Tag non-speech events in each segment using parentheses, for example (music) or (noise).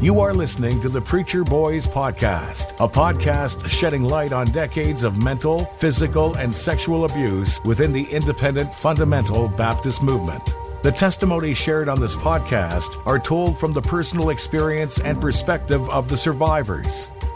You are listening to the Preacher Boys Podcast, a podcast shedding light on decades of mental, physical, and sexual abuse within the independent fundamental Baptist movement. The testimonies shared on this podcast are told from the personal experience and perspective of the survivors.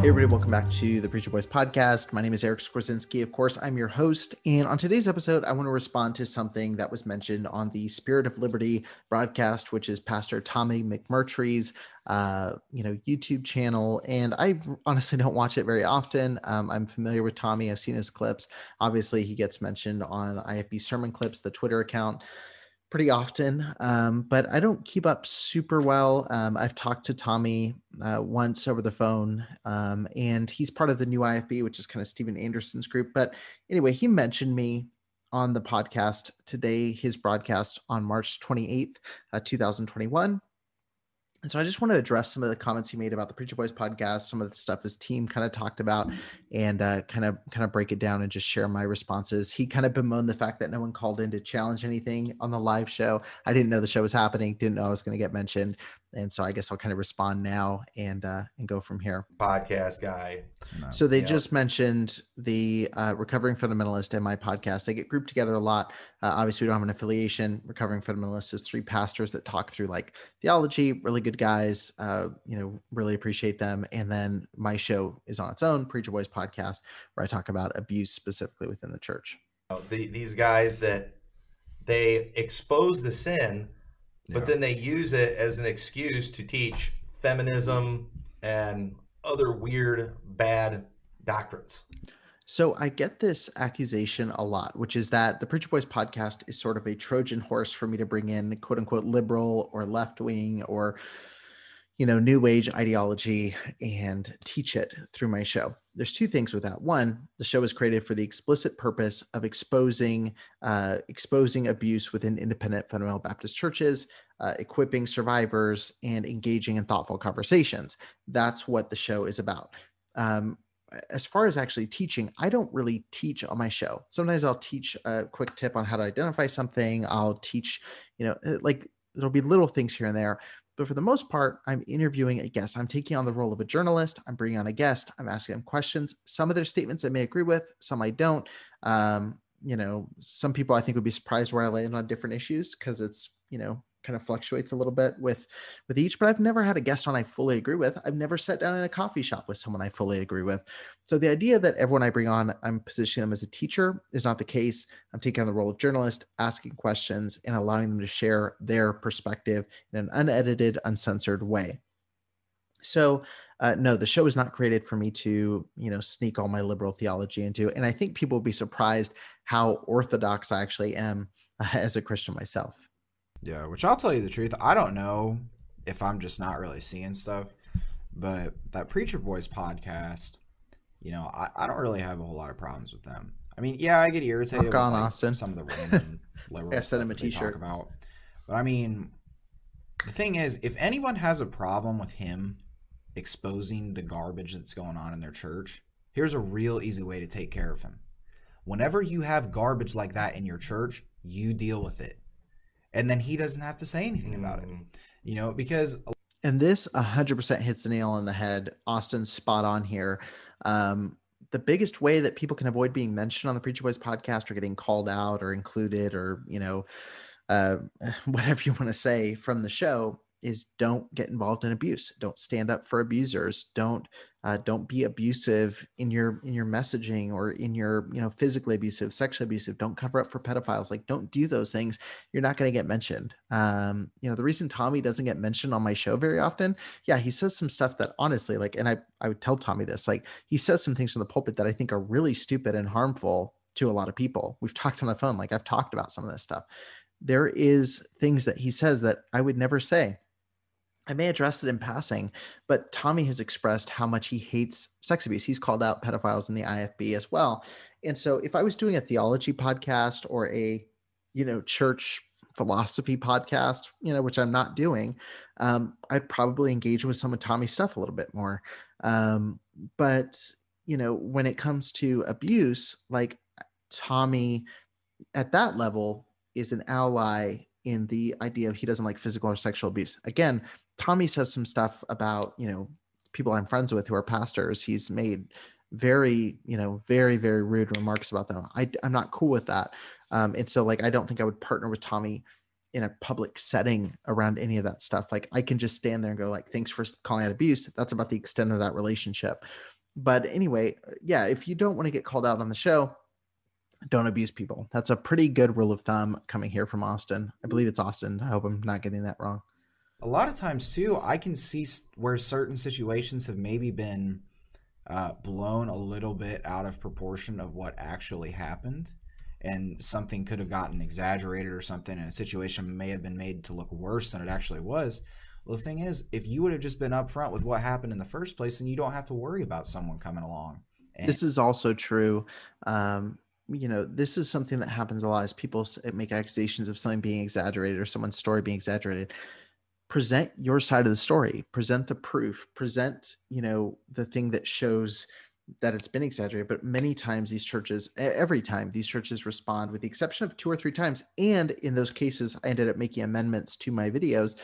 Hey everybody, welcome back to the Preacher Boys podcast. My name is Eric Skwarczynski. Of course, I'm your host. And on today's episode, I want to respond to something that was mentioned on the Spirit of Liberty broadcast, which is Pastor Tommy McMurtry's uh, you know, YouTube channel. And I honestly (laughs) don't watch it very often. Um, I'm familiar with Tommy. I've seen his clips. Obviously, he gets mentioned on IFB Sermon Clips, the Twitter account pretty often, um, but I don't keep up super well. Um, I've talked to Tommy uh, once over the phone, um, and he's part of the new IFB, which is kind of Steven Anderson's group. But anyway, he mentioned me on the podcast today, his broadcast on March 28th, uh, 2021. And so I just want to address some of the comments he made about the Preacher Boys podcast, some of the stuff his team kind of talked about, and uh, kind of kind of break it down and just share my responses. He kind of bemoaned the fact that no one called in to challenge anything on the live show. I didn't know the show was happening, didn't know I was going to get mentioned, and so I guess I'll kind of respond now and uh, and go from here. Podcast guy. No. So they just mentioned the uh, Recovering Fundamentalist and my podcast. They get grouped together a lot. Uh, obviously, we don't have an affiliation. Recovering Fundamentalist is three pastors that talk through like theology. Really good guys. Uh, you know, really appreciate them. And then my show is on its own, Preacher Boys podcast, where I talk about abuse specifically within the church. The, these guys that they expose the sin but then they use it as an excuse to teach feminism and other weird bad doctrines so I get this accusation a lot, which is that the Preacher Boys podcast is sort of a Trojan horse for me to bring in quote unquote liberal or left wing or you know, new age ideology and teach it through my show. There's two things with that. One, the show is created for the explicit purpose of exposing uh, exposing abuse within independent fundamental Baptist churches, uh, equipping survivors, and engaging in thoughtful conversations. That's what the show is about. Um, as far as actually teaching, I don't really teach on my show. Sometimes I'll teach a quick tip on how to identify something. I'll teach, you know, uh, like there'll be little things here and there, but for the most part, I'm interviewing a guest. I'm taking on the role of a journalist. I'm bringing on a guest. I'm asking them questions. Some of their statements I may agree with, some I don't. Um, you know, some people I think would be surprised where I land on different issues because it's, you know, kind of fluctuates a little bit with with each but i've never had a guest on i fully agree with. I've never sat down in a coffee shop with someone i fully agree with. So the idea that everyone i bring on i'm positioning them as a teacher is not the case. I'm taking on the role of journalist asking questions and allowing them to share their perspective in an unedited uncensored way. So uh, no the show is not created for me to you know sneak all my liberal theology into and i think people will be surprised how orthodox i actually am (laughs) as a christian myself yeah, which I'll tell you the truth, I don't know if I'm just not really seeing stuff, but that Preacher Boys podcast, you know, I, I don't really have a whole lot of problems with them. I mean, yeah, I get irritated with like, Austin. some of the (laughs) random liberal yeah, stuff that they talk about. But I mean, the thing is, if anyone has a problem with him exposing the garbage that's going on in their church, here's a real easy way to take care of him. Whenever you have garbage like that in your church, you deal with it. And then he doesn't have to say anything about it. Mm. You know, because And this 100% hits the nail on the head. Austin's spot on here. Um, the biggest way that people can avoid being mentioned on the Preacher Boys podcast or getting called out or included or, you know, uh, (laughs) whatever you want to say from the show is don't get involved in abuse. Don't stand up for abusers. Don't uh, don't be abusive in your in your messaging or in your you know physically abusive, sexually abusive. Don't cover up for pedophiles. Like don't do those things. You're not going to get mentioned. Um, you know the reason Tommy doesn't get mentioned on my show very often. Yeah, he says some stuff that honestly, like, and I I would tell Tommy this. Like he says some things from the pulpit that I think are really stupid and harmful to a lot of people. We've talked on the phone. Like I've talked about some of this stuff. There is things that he says that I would never say I may address it in passing, but Tommy has expressed how much he hates sex abuse. He's called out pedophiles in the IFB as well. And so if I was doing a theology podcast or a, you know, church philosophy podcast, you know, which I'm not doing, um, I'd probably engage with some of Tommy's stuff a little bit more. Um, but, you know, when it comes to abuse, like Tommy at that level is an ally in the idea of he doesn't like physical or sexual abuse. Again, Tommy says some stuff about, you know, people I'm friends with who are pastors. He's made very, you know, very, very rude remarks about them. I, I'm not cool with that. Um, and so, like, I don't think I would partner with Tommy in a public setting around any of that stuff. Like, I can just stand there and go, like, thanks for calling out abuse. That's about the extent of that relationship. But anyway, yeah, if you don't want to get called out on the show, don't abuse people. That's a pretty good rule of thumb coming here from Austin. I believe it's Austin. I hope I'm not getting that wrong a lot of times too i can see where certain situations have maybe been uh, blown a little bit out of proportion of what actually happened. And something could have gotten exaggerated or something and a situation may have been made to look worse than it actually was. Well the thing is if you would have just been upfront with what happened in the first place then you don't have to worry about someone coming along. And- this is also true um, you know, this is something that happens a lot Is people make accusations of something being exaggerated or someone's story being exaggerated present your side of the story present the proof present you know the thing that shows that it's been exaggerated. But many times these churches every time these churches respond with the exception of two or three times and in those cases i ended up making amendments to my videos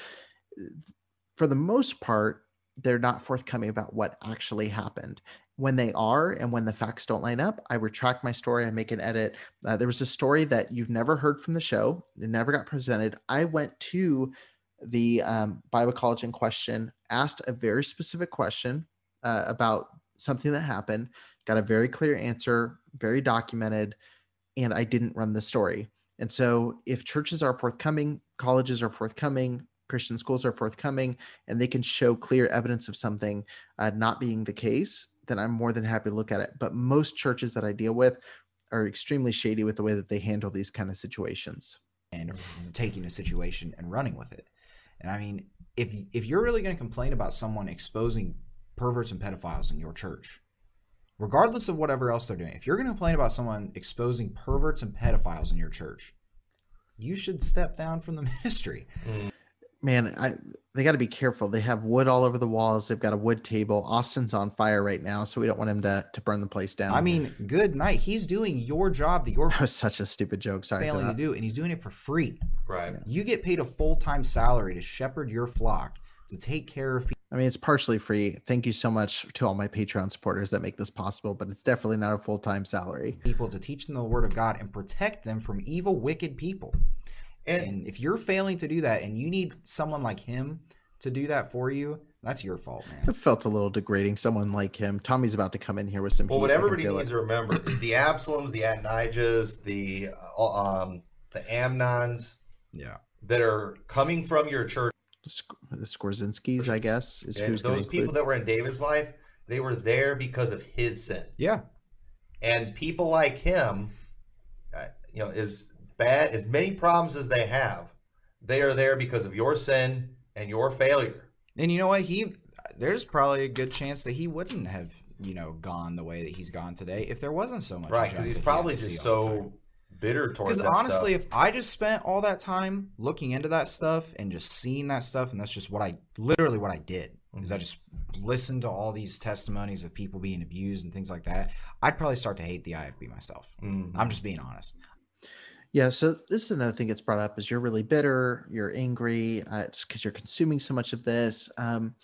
for the most part they're not forthcoming about what actually happened. When they are and when the facts don't line up i retract my story i make an edit. Uh, there was a story that you've never heard from the show it never got presented. I went to the um, Bible college in question asked a very specific question uh, about something that happened, got a very clear answer, very documented, and I didn't run the story. And so, if churches are forthcoming, colleges are forthcoming, Christian schools are forthcoming, and they can show clear evidence of something uh, not being the case, then I'm more than happy to look at it. But most churches that I deal with are extremely shady with the way that they handle these kind of situations. And taking a situation and running with it. And I mean, if if you're really going to complain about someone exposing perverts and pedophiles in your church, regardless of whatever else they're doing, if you're going to complain about someone exposing perverts and pedophiles in your church, you should step down from the (laughs) ministry. Mm man, I they got to be careful. They have wood all over the walls. They've got a wood table. Austin's on fire right now, so we don't want him to to burn the place down. I mean, good night. He's doing your job that you're (laughs) that was such a stupid joke. Sorry, failing to do, and he's doing it for free. Right. You get paid a full time salary to shepherd your flock to take care of people. I mean, it's partially free. Thank you so much to all my Patreon supporters that make this possible, but it's definitely not a full time salary. People to teach them the word of God and protect them from evil, wicked people. And, and if you're failing to do that and you need someone like him to do that for you, that's your fault, man. It felt a little degrading. Someone like him. Tommy's about to come in here with some. Well, what everybody needs it. to remember is the Absaloms, the Adonijahs, the uh, um, the Amnons, yeah, that are coming from your church. The Skorzynskis, I guess, is and those people that were in David's life. They were there because of his sin. Yeah, and people like him, uh, you know, is bad as many problems as they have, they are there because of your sin and your failure. And you know what? He there's probably a good chance that he wouldn't have, you know, gone the way that he's gone today if there wasn't so much. Right, because he's probably just so bitter towards. Because honestly, stuff. if I just spent all that time looking into that stuff and just seeing that stuff, and that's just what I literally what I did mm-hmm. is I just listened to all these testimonies of people being abused and things like that, I'd probably start to hate the IFB myself. Mhm. I'm just being honest. Yeah, so this is another thing that's brought up is you're really bitter, you're angry, uh, it's because you're consuming so much of this. Um,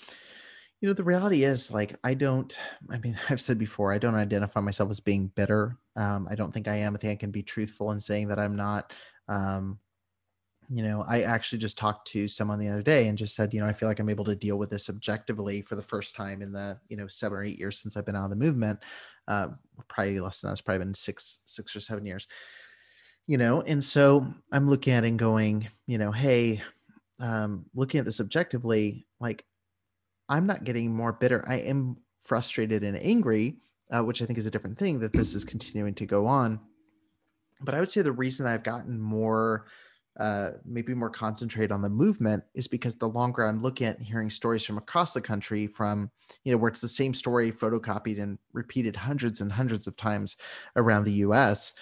you know, the reality is like I don't. I mean, (laughs) I've said before, I don't identify myself as being bitter. Um, I don't think I am. I think I can be truthful in saying that I'm not. Um, you know, I actually just talked to someone the other day and just said, you know, I feel like I'm able to deal with this objectively for the first time in the you know seven or eight years since I've been out of the movement. Uh, probably less than that. Probably been six, six or seven years you know and so i'm looking at it and going you know hey um looking at this objectively like i'm not getting more bitter. I am frustrated and angry uh, which i think is a different thing that this is continuing to go on. But i would say the reason that i've gotten more uh, maybe more concentrated on the movement is because the longer i'm looking at hearing stories from across the country from you know where it's the same story photocopied and repeated hundreds and hundreds of times around the us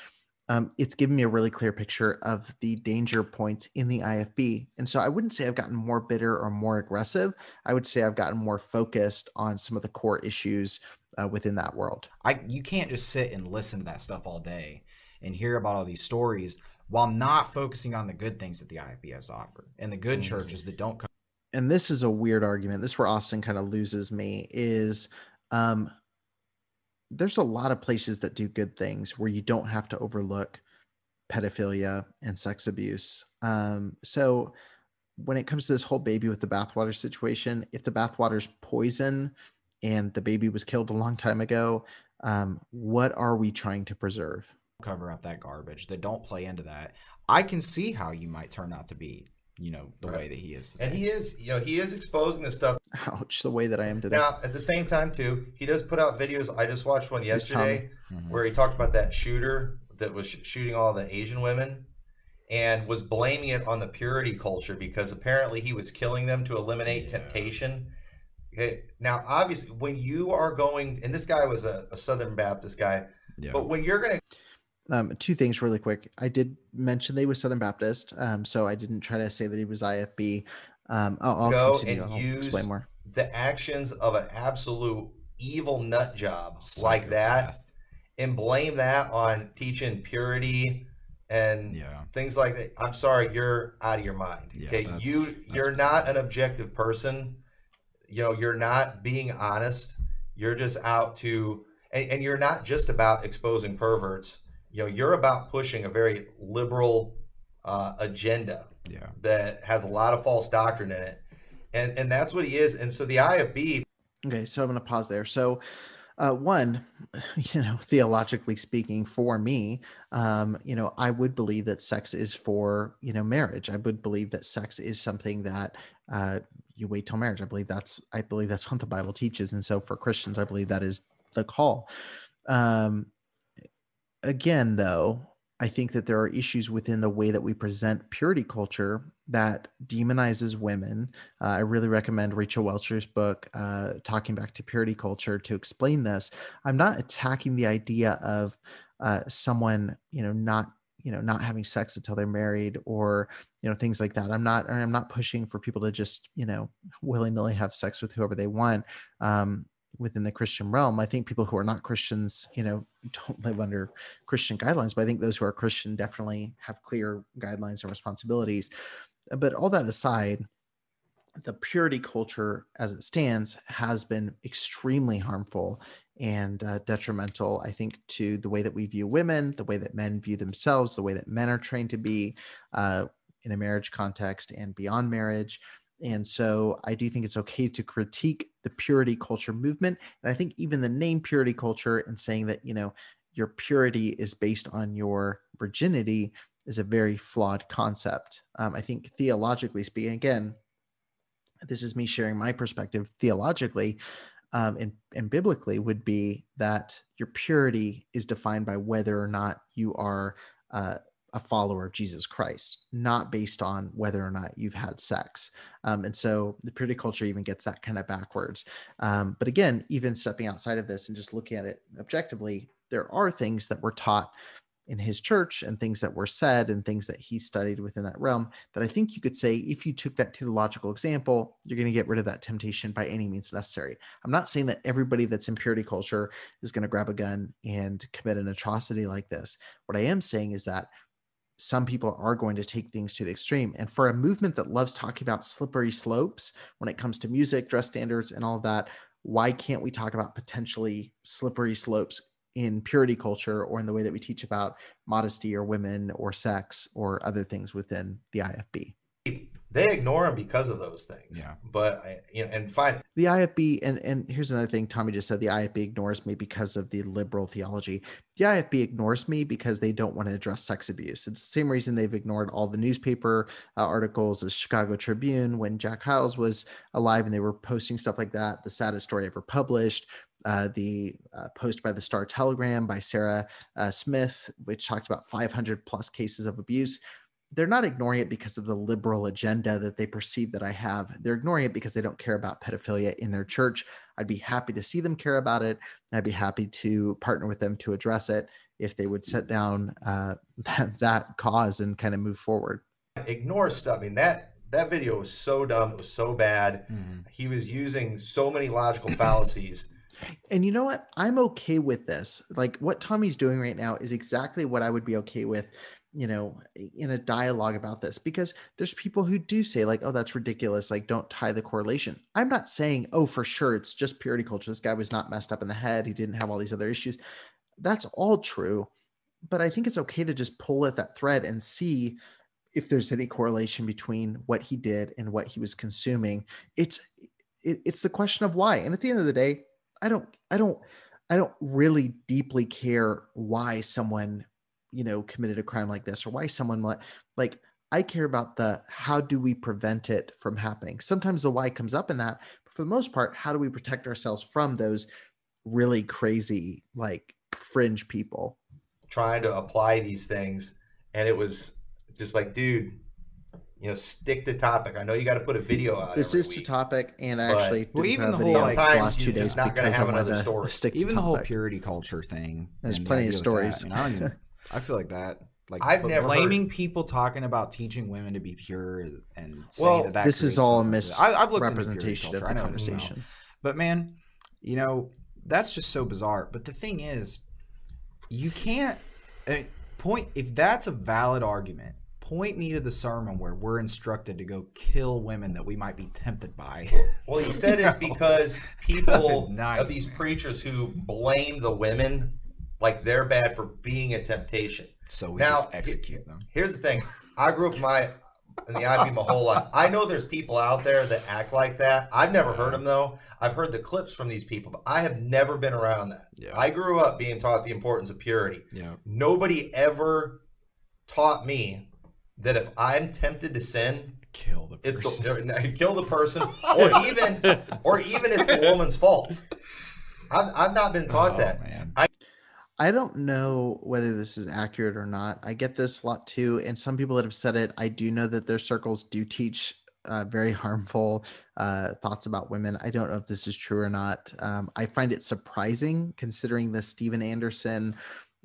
um, it's given me a really clear picture of the danger points in the IFB. And so I wouldn't say I've gotten more bitter or more aggressive. I would say I've gotten more focused on some of the core issues uh, within that world. I you can't just sit and listen to that stuff all day and hear about all these stories while not focusing on the good things that the IFB has to offer and the good Mhm. churches that don't come. And this is a weird argument. This is where Austin kind of loses me is um, there's a lot of places that do good things where you don't have to overlook pedophilia and sex abuse. Um, so when it comes to this whole baby with the bathwater situation, if the bathwater's poison and the baby was killed a long time ago, um, what are we trying to preserve? cover up that garbage that don't play into that i can see how you might turn out to be you know the Right. way that he is And he is, you know, he is exposing this stuff Ouch, the way that I am today. now. At the same time, too, he does put out videos. I just watched one Who's yesterday Mhm. where he talked about that shooter that was sh- shooting all the Asian women and was blaming it on the purity culture because apparently he was killing them to eliminate Yeah. temptation. Okay. Now, obviously, when you are going, and this guy was a, a Southern Baptist guy, yeah but when you're going to um, two things really quick. I did mention they was Southern Baptist, um, so I didn't try to say that he was IFB. Um, I'll, I'll Go continue. and I'll use explain more. the actions of an absolute evil nut job like that and blame that on teaching purity and yeah things like that i'm sorry you're out of your mind Yeah, okay that's- you that's you're not an objective person you know you're not being honest you're just out to and, and you're not just about exposing perverts you know you're about pushing a very liberal uh, agenda yeah that has a lot of false doctrine in it and and that's what he is and so the ifb Okay, so I'm going to pause there. So, uh, one, (laughs) you know, theologically speaking, for me, um, you know, I would believe that sex is for you know marriage. I would believe that sex is something that uh, you wait till marriage. I believe that's I believe that's what the Bible teaches, and so for Christians, I believe that is the call. Um, again, though, I think that there are issues within the way that we present purity culture that demonizes women. Uh, I really recommend Rachel Welcher's book, uh, Talking Back to Purity Culture, to explain this. I'm not attacking the idea of uh, someone, you know, not you know not having sex until they're married or you know things like that i'm not i'm not pushing for people to just you know willy-nilly have sex with whoever they want um, within the christian realm i think people who are not christians you know (laughs) don't live under christian guidelines but i think those who are christian definitely have clear guidelines and responsibilities. But all that aside the purity culture as it stands has been extremely harmful and uh, detrimental i think to the way that we view women the way that men view themselves the way that men are trained to be uh, in a marriage context and beyond marriage and so i do think it's okay to critique the purity culture movement and i think even the name purity culture and saying that you know your purity is based on your virginity is a very flawed concept. Um, i think theologically speaking again this is me sharing my perspective theologically um, and, and biblically would be that your purity is defined by whether or not you are uh, a follower of Jesus Christ, not based on whether or not you've had sex. Um, and so the purity culture even gets that kind of backwards. Um, but again, even stepping outside of this and just looking at it objectively, there are things that we're taught in his church and things that were said and things that he studied within that realm that I think you could say if you took that to the logical example, you're going to get rid of that temptation by any means necessary. I'm not saying that everybody that's in purity culture is going to grab a gun and commit an atrocity like this. What I am saying is that some people are going to take things to the extreme. And for a movement that loves talking about slippery slopes when it comes to music, dress standards, and all that, why can't we talk about potentially slippery slopes in purity culture or in the way that we teach about modesty or women or sex or other things within the IFB? They ignore them because of those things. Yeah. But you know, and fine. The IFB and and here's another thing Tommy just said. The IFB ignores me because of the liberal theology. The IFB ignores me because they don't want to address sex abuse. It's the same reason they've ignored all the newspaper uh, articles, the Chicago Tribune when Jack Hyles was alive, and they were posting stuff like that. The saddest story ever published. Uh, the uh, post by the Star Telegram by Sarah uh, Smith, which talked about 500 plus cases of abuse they're not ignoring it because of the liberal agenda that they perceive that I have. They're ignoring it because they don't care about pedophilia in their church. I'd be happy to see them care about it. I'd be happy to partner with them to address it if they would set down uh, (laughs) that, that cause and kind of move forward. Ignore stuff. I mean that that video was so dumb. It was so bad. Mm-hmm. He was using so many logical fallacies. (laughs) And you know what? I'm okay with this. Like what Tommy's doing right now is exactly what I would be okay with you know in a dialogue about this because there's people who do say like oh that's ridiculous like don't tie the correlation. I'm not saying oh for sure it's just purity culture this guy was not messed up in the head he didn't have all these other issues. That's all true but i think it's okay to just pull at that thread and see if there's any correlation between what he did and what he was consuming. It's it, it's the question of why and at the end of the day i don't i don't i don't really deeply care why someone you know committed a crime like this or why someone like like I care about the how do we prevent it from happening. Sometimes the why comes up in that, but for the most part, how do we protect ourselves from those really crazy like fringe people? Trying to apply these things and it was just like dude you know stick to topic. I know you got to put a video out this is week, to topic and I actually well, even the whole sometimes you're just not going to have another story. stick even the whole purity culture thing there's plenty of stories I feel like that. Like I've never blaming heard... people talking about teaching women to be pure and well, that, that this is all a mis- i've of the conversation. But man, you know that's just so bizarre. But the thing is, you can't I mean, point if that's a valid argument. Point me to the sermon where we're instructed to go kill women that we might be tempted by. (laughs) Well, he (laughs) said it's because people (laughs) of these preachers who blame the women like they're bad for being a temptation. So we now, just execute them. Here's the thing: I grew up my in the IB my whole life. I know there's people out there that act like that. I've never heard them though. I've heard the clips from these people, but I have never been around that. Yeah. I grew up being taught the importance of purity. Yeah. Nobody ever taught me that if I'm tempted to sin, kill the person. It's the, (laughs) kill the person, (laughs) or even, or even it's the woman's fault. I've, I've not been taught oh, that. Man. I I don't know whether this is accurate or not. I get this a lot too, and some people that have said it, I do know that their circles do teach uh, very (laughs) harmful uh, thoughts about women. I don't know if this is true or not. Um, I find it surprising considering the Steven Anderson,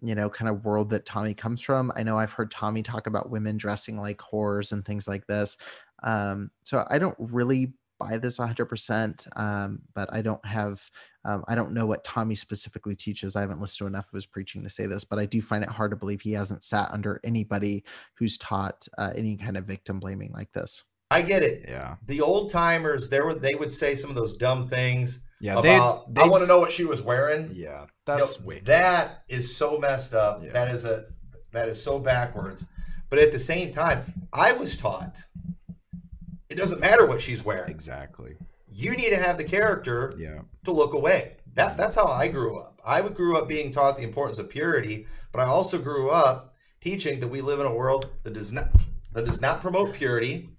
you know, kind of world that Tommy comes from. I know I've heard Tommy talk about women dressing like whores and things like this. Um, so I don't really buy this 100%, um, but I don't have, um, I don't know what Tommy specifically teaches. I haven't listened to enough of his preaching to say this, but I do find it hard to believe he hasn't sat under anybody who's taught uh, any kind of victim blaming like this. I get it. Yeah. The old timers, there were they would say some of those dumb things. Yeah. About they'd, they'd, I want to know what she was wearing. Yeah. That's you know, that is so messed up. Yeah. That is a that is so backwards. But at the same time, I was taught it doesn't matter what she's wearing. Exactly. You need to have the character yeah. to look away. That that's how I grew up. I grew up being taught the importance of purity, but I also grew up teaching that we live in a world that does not that does not promote purity,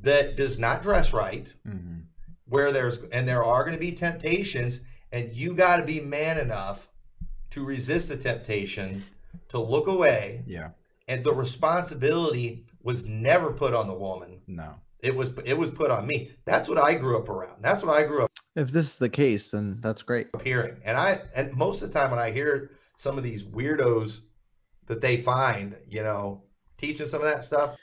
that does not dress right, mm-hmm. where there's and there are going to be temptations, and you got to be man enough to resist the temptation, to look away. Yeah. And the responsibility was never put on the woman. No. It was it was put on me. That's what I grew up around. That's what I grew up. If this is the case, then that's great. Hearing and I and most of the time when I hear some of these weirdos that they find, you know, teaching some of that stuff.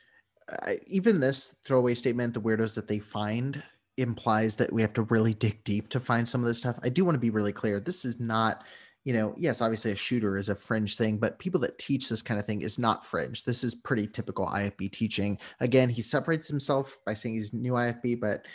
I, even this throwaway statement, the weirdos that they find, implies that we have to really dig deep to find some of this stuff. I do want to be really clear. This is not, you know, yes, obviously a shooter is a fringe thing, but people that teach this kind of thing is not fringe. This is pretty typical IFB teaching. Again, he separates himself by saying he's new IFB, but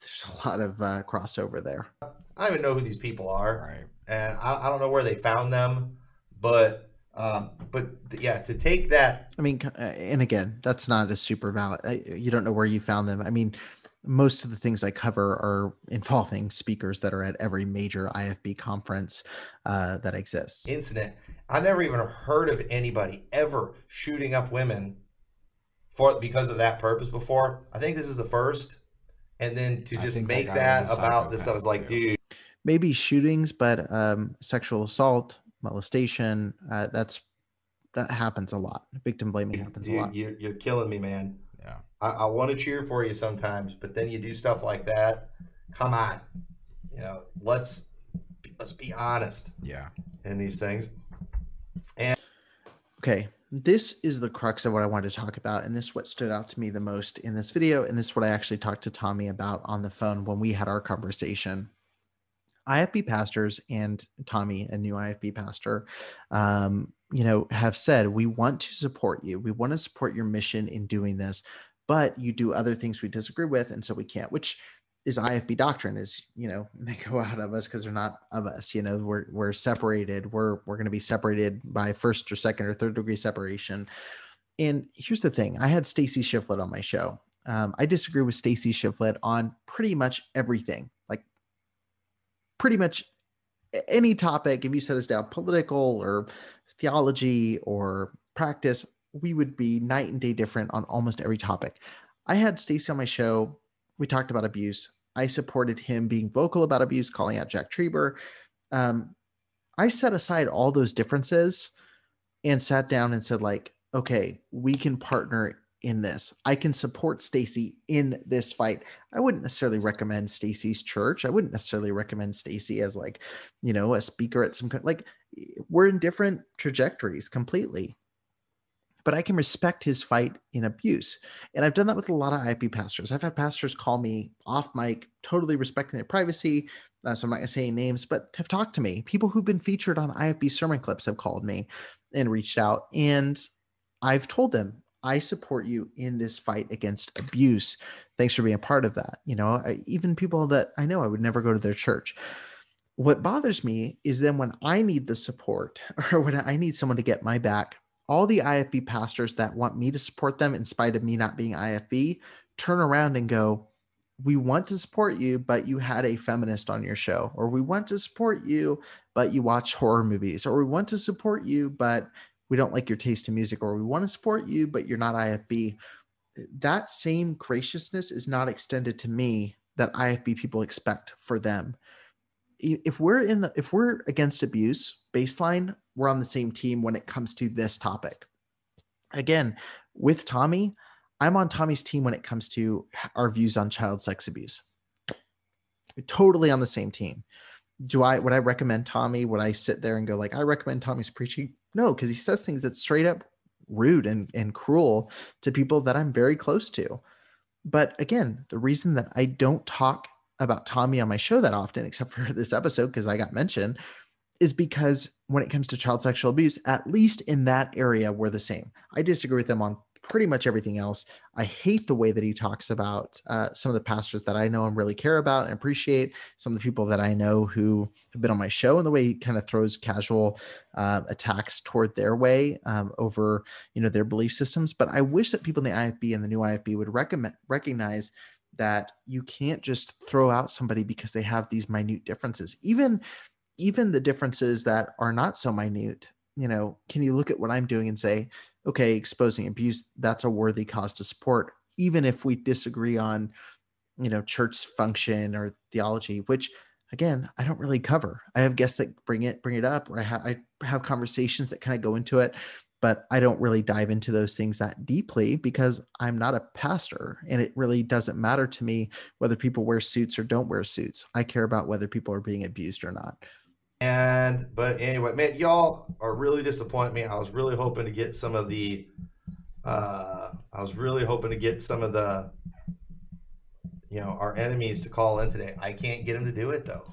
there's a lot of uh, crossover there. I don't even know who these people are, Right. and I, I don't know where they found them, but um, but yeah, to take that I mean, uh, and again, that's not a super valid. uh, You don't know where you found them. I mean, most of the things I cover are involving speakers that are at every major IFB conference uh, that exists. incident, I never even heard of anybody ever shooting up women for because of that purpose before. I think this is the first, and then to just think that make that about this, I was like, too. dude, Maybe shootings, but um, sexual assault, molestation, uh, that's that happens a lot. Victim blaming happens a lot. you, you're killing me, man. Yeah. I, I want to cheer for you sometimes, but then you do stuff like that. Come on, you know, let's let's be honest Yeah. in these things. And okay, this is the crux of what I wanted to talk about, and this is what stood out to me the most in this video, and this is what I actually talked to Tommy about on the phone when we had our conversation. IFB pastors and Tommy, a new IFB pastor, um, you know, have said we want to support you. We want to support your mission in doing this, but you do other things we disagree with, and so we can't. Which is IFB doctrine? Is you know (laughs) they go out of us because they're not of us. You know, we're we're separated. We're we're going to be separated by first or second or third degree separation. And here's the thing: I had Stacy Shiflett on my show. Um, I disagree with Stacy Shiflett on pretty much everything. Like pretty much any topic. If you set us down political or theology or practice, we would be night and day different on almost every topic. I had Stacy on my show. We talked about abuse. I supported him being vocal about abuse, calling out Jack Trieber. Um, I set aside all those differences and sat down and said, like, okay, we can partner in this. I can support Stacy in this fight. I wouldn't necessarily recommend Stacy's church. I wouldn't necessarily recommend Stacy as like, you know, a speaker at some like we're in different trajectories completely. But I can respect his fight in abuse. And I've done that with a lot of IP pastors. I've had pastors call me off mic, totally respecting their privacy. Uh, so I'm not going to say names, but have talked to me. People who've been featured on IFB sermon clips have called me and reached out. And I've told them, I support you in this fight against abuse. Thanks for being a part of that. You know, I, even people that I know I would never go to their church. What bothers me is then when I need the support (laughs) or when I need someone to get my back, all the IFB pastors that want me to support them in spite of me not being IFB turn around and go, we want to support you, but you had a feminist on your show, or we want to support you, but you watch horror movies, or we want to support you, but we don't like your taste in music, or we want to support you, but you're not IFB. That same graciousness is not extended to me that IFB people expect for them. If we're in the if we're against abuse baseline, we're on the same team when it comes to this topic. Again, with Tommy, I'm on Tommy's team when it comes to our views on child sex abuse. We're totally on the same team. Do I would I recommend Tommy? Would I sit there and go like I recommend Tommy's preaching? No, because he says things that's straight up rude and, and cruel to people that I'm very close to. But again, the reason that I don't talk about Tommy on my show that often, except for (laughs) this episode, because I got mentioned, is because when it comes to child sexual abuse, at least in that area, we're the same. I disagree with them on pretty much everything else. I hate the way that he talks about uh, some of the pastors that I know and really care about and appreciate. Some of the people that I know who have been on my show, and the way he kind of throws casual uh, attacks toward their way um, over, you know, their belief systems. But I wish that people in the IFB and the new IFB would recommend recognize that you can't just throw out somebody because they have these minute differences. Even even the differences that are not so minute, you know, can you look at what I'm doing and say, okay, exposing abuse, that's a worthy cause to support, even if we disagree on, you know, church function or theology, which again, I don't really cover. I have guests that bring it, bring it up, or I have I have conversations that kind of go into it, but I don't really dive into those things that deeply because I'm not a pastor and it really doesn't matter to me whether people wear suits or don't wear suits. I care about whether people are being abused or not. And but anyway, man, y'all are really disappointing me. I was really hoping to get some of the uh I was really hoping to get some of the you know our enemies to call in today. I can't get them to do it though.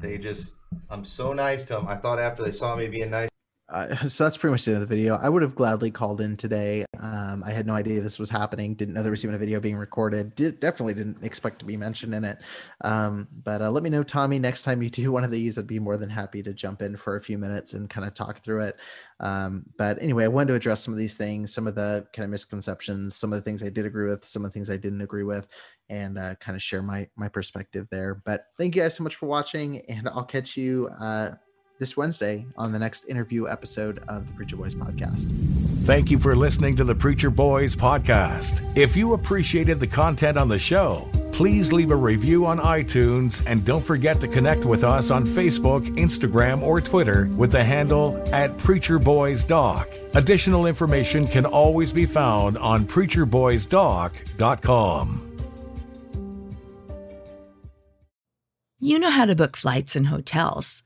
They just I'm so nice to them. I thought after they saw me being nice uh, (laughs) so that's pretty much the end of the video. I would have gladly called in today. Um, I had no idea this was happening. Didn't know there was even a video being recorded. Did definitely didn't expect to be mentioned in it. Um, but uh, let me know, Tommy, next time you do (laughs) one of these, I'd be more than happy to jump in for a few minutes and kind of talk through it. Um, but anyway, I wanted to address some of these things, some of the kind of misconceptions, some of the things I did agree with, some of the things I didn't agree with, and uh, kind of share my my perspective there. But thank you guys so much for watching, and I'll catch you uh, this Wednesday on the next interview episode of the Preacher Boys podcast. Thank you for listening to the Preacher Boys podcast. If you appreciated the content on the show, please leave a review on iTunes and don't forget to connect with us on Facebook, Instagram, or Twitter with the handle at Preacher Boys Doc. Additional information can always be found on preacherboysdoc.com. You know how to book flights and hotels.